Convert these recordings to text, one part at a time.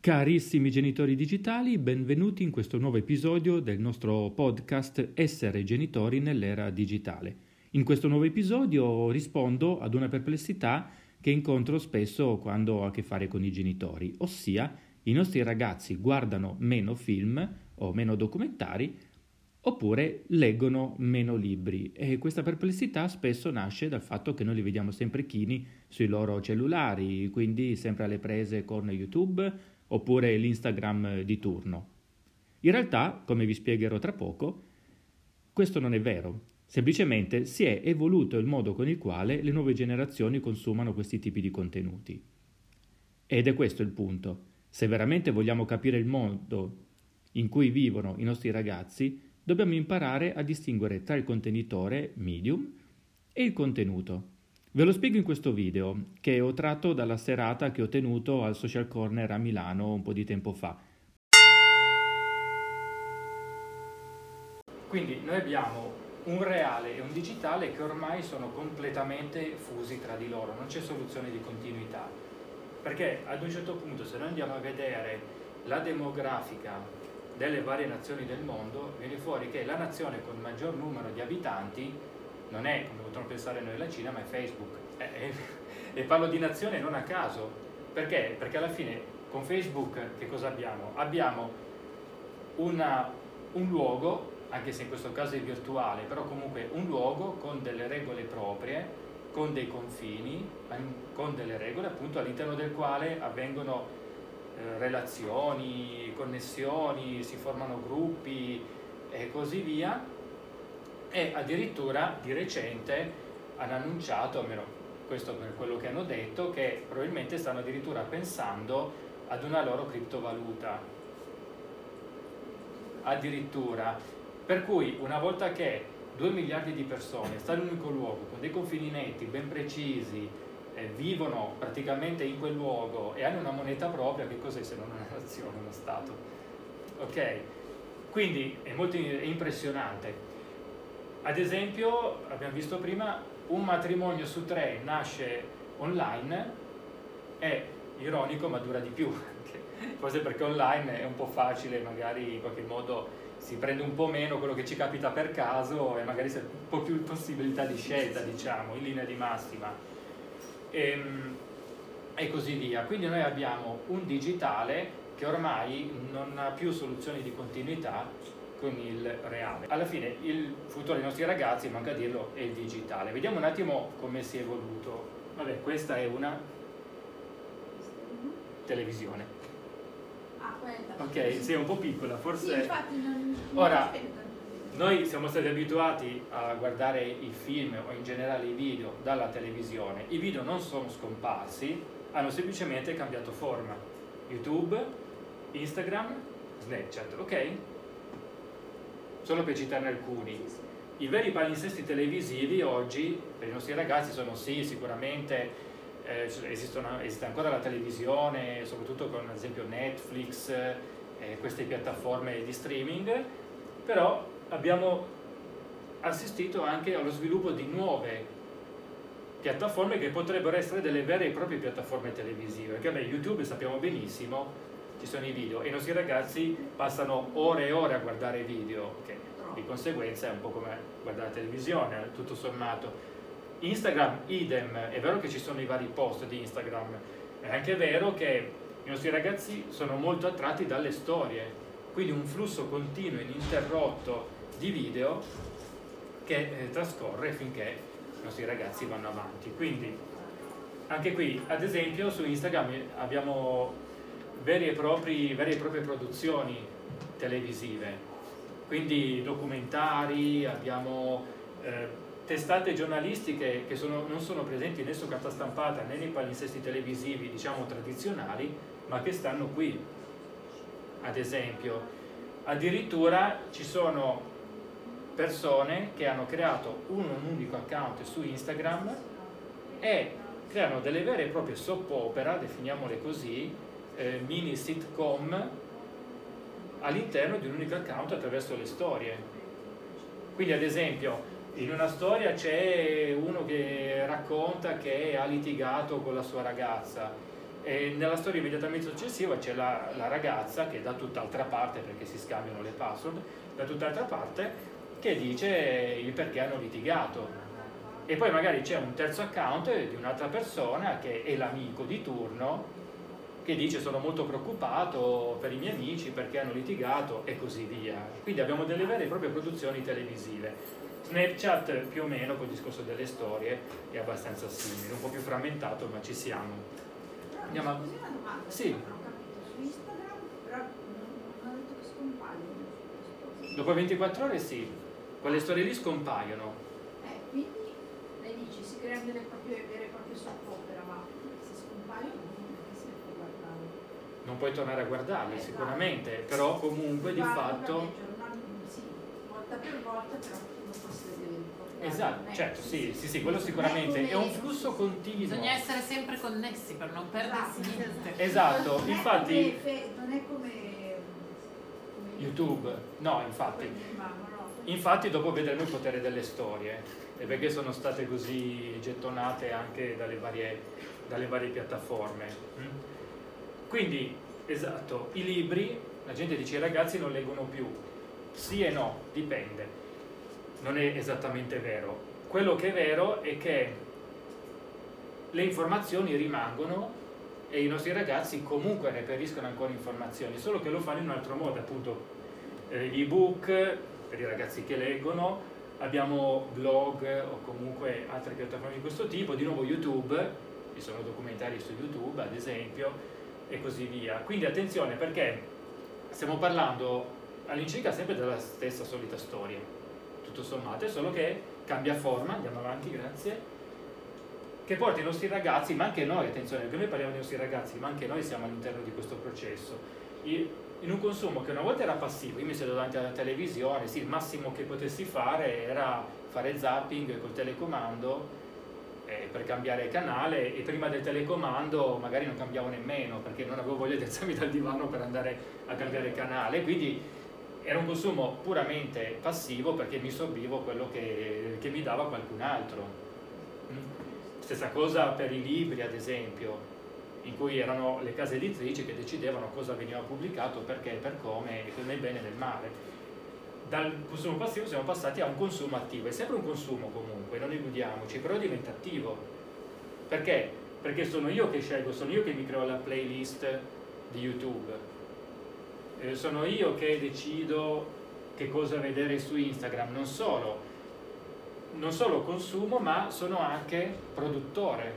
Carissimi genitori digitali, benvenuti in questo nuovo episodio del nostro podcast Essere genitori nell'era digitale. In questo nuovo episodio rispondo ad una perplessità che incontro spesso quando ho a che fare con i genitori, ossia i nostri ragazzi guardano meno film o meno documentari oppure leggono meno libri e questa perplessità spesso nasce dal fatto che noi li vediamo sempre chini sui loro cellulari, quindi sempre alle prese con YouTube oppure l'Instagram di turno. In realtà, come vi spiegherò tra poco, questo non è vero. Semplicemente si è evoluto il modo con il quale le nuove generazioni consumano questi tipi di contenuti. Ed è questo il punto. Se veramente vogliamo capire il mondo in cui vivono i nostri ragazzi, dobbiamo imparare a distinguere tra il contenitore medium e il contenuto. Ve lo spiego in questo video, che ho tratto dalla serata che ho tenuto al Social Corner a Milano un po' di tempo fa. Quindi noi abbiamo un reale e un digitale che ormai sono completamente fusi tra di loro, non c'è soluzione di continuità. Perché ad un certo punto se noi andiamo a vedere la demografica delle varie nazioni del mondo, viene fuori che la nazione con maggior numero di abitanti non è, come potremmo pensare noi, la Cina, ma è Facebook. E, e, e parlo di nazione non a caso. Perché? Perché alla fine con Facebook che cosa abbiamo? Abbiamo una, un luogo, anche se in questo caso è virtuale, però comunque un luogo con delle regole proprie, con dei confini, con delle regole appunto all'interno del quale avvengono eh, relazioni, connessioni, si formano gruppi e così via e addirittura di recente hanno annunciato, almeno questo per quello che hanno detto, che probabilmente stanno addirittura pensando ad una loro criptovaluta. Addirittura. Per cui una volta che 2 miliardi di persone stanno in un unico luogo, con dei confini netti, ben precisi, eh, vivono praticamente in quel luogo e hanno una moneta propria, che cos'è se non una nazione, uno Stato? Ok? Quindi è molto impressionante. Ad esempio, abbiamo visto prima, un matrimonio su tre nasce online, è ironico ma dura di più, forse perché online è un po' facile, magari in qualche modo si prende un po' meno quello che ci capita per caso e magari c'è un po' più possibilità di scelta, diciamo, in linea di massima. E, ehm, e così via. Quindi noi abbiamo un digitale che ormai non ha più soluzioni di continuità con il reale. Alla fine il futuro dei nostri ragazzi, manca a dirlo, è il digitale. Vediamo un attimo come si è evoluto. Vabbè, questa è una televisione. Ah, quella. Ok, sì, è un po' piccola, forse... Sì, infatti non... Ora, noi siamo stati abituati a guardare i film o in generale i video dalla televisione. I video non sono scomparsi, hanno semplicemente cambiato forma. YouTube, Instagram, Snapchat, ok? Solo per citarne alcuni. I veri palinsesti televisivi oggi per i nostri ragazzi sono sì, sicuramente eh, esistono, esiste ancora la televisione, soprattutto con ad esempio Netflix, eh, queste piattaforme di streaming, però abbiamo assistito anche allo sviluppo di nuove piattaforme che potrebbero essere delle vere e proprie piattaforme televisive, perché beh, YouTube sappiamo benissimo ci sono i video e i nostri ragazzi passano ore e ore a guardare video, che di conseguenza è un po' come guardare la televisione, tutto sommato. Instagram, idem, è vero che ci sono i vari post di Instagram, è anche vero che i nostri ragazzi sono molto attratti dalle storie, quindi un flusso continuo ininterrotto di video che eh, trascorre finché i nostri ragazzi vanno avanti. Quindi anche qui, ad esempio, su Instagram abbiamo vere e, propri, vere e proprie produzioni televisive, quindi documentari, abbiamo eh, testate giornalistiche che sono, non sono presenti né su carta stampata né nei palinsesti televisivi, diciamo tradizionali, ma che stanno qui. Ad esempio, addirittura ci sono persone che hanno creato un unico account su Instagram e creano delle vere e proprie soap opera, definiamole così, eh, mini sitcom all'interno di un unico account attraverso le storie. Quindi ad esempio in una storia c'è uno che racconta che ha litigato con la sua ragazza, E nella storia immediatamente successiva c'è la, la ragazza che da tutt'altra parte, perché si scambiano le password, da tutt'altra parte che dice il perché hanno litigato. E poi magari c'è un terzo account di un'altra persona che è l'amico di turno che dice sono molto preoccupato per i miei amici perché hanno litigato e così via. Quindi abbiamo delle vere e proprie produzioni televisive. Snapchat più o meno col discorso delle storie è abbastanza simile, un po' più frammentato ma ci siamo. Andiamo a- scusi una domanda, Sì. non ho capito, su Instagram però non non ha detto che scompaiono queste Dopo 24 ore sì, quelle storie lì scompaiono. Eh, quindi lei dice si creano delle proprie, vere e proprie soap opera, ma se scompaiono non è che si può guardare. Non puoi tornare a guardarle Esatto. sicuramente, però comunque di fatto... giornalmente, sì, volta per volta però non posso vedere Esatto, non è certo, sì, sì, sì, quello sicuramente. È un flusso continuo. Bisogna essere sempre connessi per non perdersi Esatto, niente. Esatto, Non è infatti- non è come, come YouTube, no, infatti. Infatti dopo vedremo il potere delle storie e perché sono state così gettonate anche dalle varie, dalle varie piattaforme. Quindi, esatto, i libri, la gente dice i ragazzi non leggono più. Sì e no, dipende. Non è esattamente vero. Quello che è vero è che le informazioni rimangono e i nostri ragazzi comunque reperiscono ancora informazioni, solo che lo fanno in un altro modo, appunto eh, ebook per i ragazzi che leggono, abbiamo blog o comunque altre piattaforme di questo tipo, di nuovo YouTube, ci sono documentari su YouTube ad esempio e così via. Quindi attenzione perché stiamo parlando all'incirca sempre della stessa solita storia, tutto sommato, è solo che cambia forma, andiamo avanti, grazie, che porta i nostri ragazzi, ma anche noi, attenzione, perché noi parliamo dei nostri ragazzi, ma anche noi siamo all'interno di questo processo. In un consumo che una volta era passivo, io mi sedo davanti alla televisione, sì, il massimo che potessi fare era fare zapping col telecomando eh, per cambiare canale e prima del telecomando magari non cambiavo nemmeno perché non avevo voglia di alzarmi dal divano per andare a cambiare canale, quindi era un consumo puramente passivo perché mi sorbivo quello che, che mi dava qualcun altro. Mm. Stessa cosa per i libri, ad esempio, in cui erano le case editrici che decidevano cosa veniva pubblicato, perché, per come, nel bene e nel male. Dal consumo passivo siamo passati a un consumo attivo, è sempre un consumo comunque, non illudiamoci, però diventa attivo. Perché? Perché sono io che scelgo, sono io che mi creo la playlist di YouTube, Eh, sono io che decido che cosa vedere su Instagram, non solo, non solo consumo, ma sono anche produttore.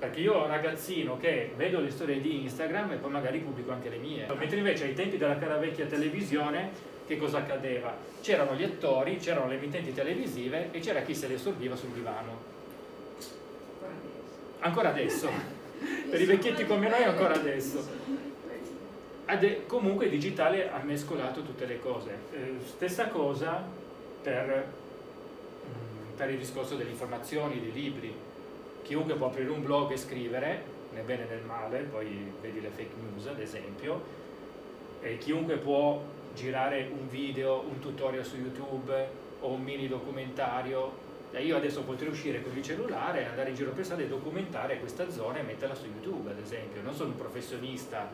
Perché io ragazzino che vedo le storie di Instagram e poi magari pubblico anche le mie. Mentre invece ai tempi della cara vecchia televisione, che cosa accadeva? C'erano gli attori, c'erano le emittenti televisive e c'era chi se le sorbiva sul divano. Ancora adesso. Ancora adesso. Per i vecchietti come noi ancora adesso. Ade- comunque il digitale ha mescolato tutte le cose. Eh, stessa cosa per, mm, per il discorso delle informazioni, dei libri. Chiunque può aprire un blog e scrivere, nel bene e nel male, poi vedi le fake news ad esempio, e chiunque può girare un video, un tutorial su YouTube o un mini documentario. Io adesso potrei uscire con il cellulare, andare in giro per strada e documentare questa zona e metterla su YouTube, ad esempio. Non sono un professionista,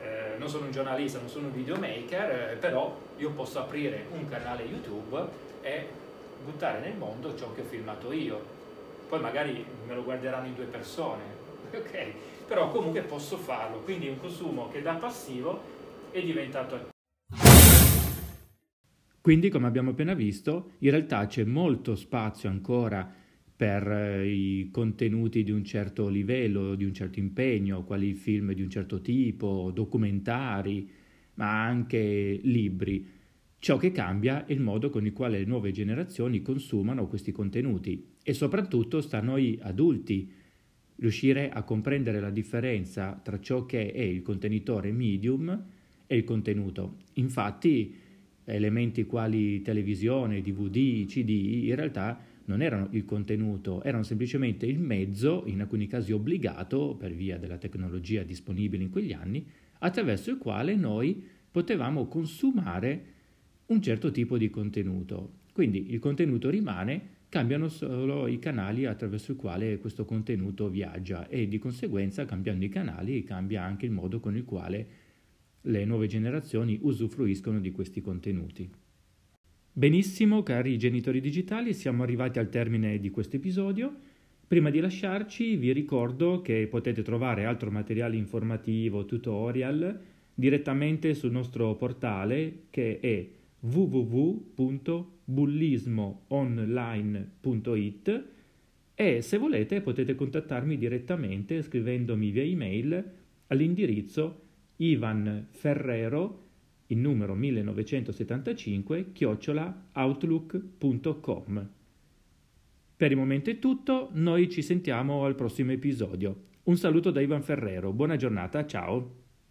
eh, non sono un giornalista, non sono un videomaker, eh, però io posso aprire un canale YouTube e buttare nel mondo ciò che ho filmato io. Poi magari me lo guarderanno in due persone, ok? Però comunque posso farlo, quindi è un consumo che da passivo è diventato attivo. Quindi, come abbiamo appena visto, in realtà c'è molto spazio ancora per eh, i contenuti di un certo livello, di un certo impegno, quali film di un certo tipo, documentari, ma anche libri. Ciò che cambia è il modo con il quale le nuove generazioni consumano questi contenuti e soprattutto sta a noi adulti riuscire a comprendere la differenza tra ciò che è il contenitore medium e il contenuto. Infatti, elementi quali televisione, DVD, CD, in realtà non erano il contenuto, erano semplicemente il mezzo, in alcuni casi obbligato per via della tecnologia disponibile in quegli anni, attraverso il quale noi potevamo consumare un certo tipo di contenuto. Quindi il contenuto rimane, cambiano solo i canali attraverso i quali questo contenuto viaggia e di conseguenza cambiando i canali cambia anche il modo con il quale le nuove generazioni usufruiscono di questi contenuti. Benissimo, cari genitori digitali, siamo arrivati al termine di questo episodio. Prima di lasciarci vi ricordo che potete trovare altro materiale informativo, tutorial, direttamente sul nostro portale che è www.bullismoonline.it e se volete potete contattarmi direttamente scrivendomi via email all'indirizzo ivanferrero il numero 1975 chiocciola outlook.com. Per il momento è tutto, noi ci sentiamo al prossimo episodio. Un saluto da Ivan Ferrero, buona giornata, ciao!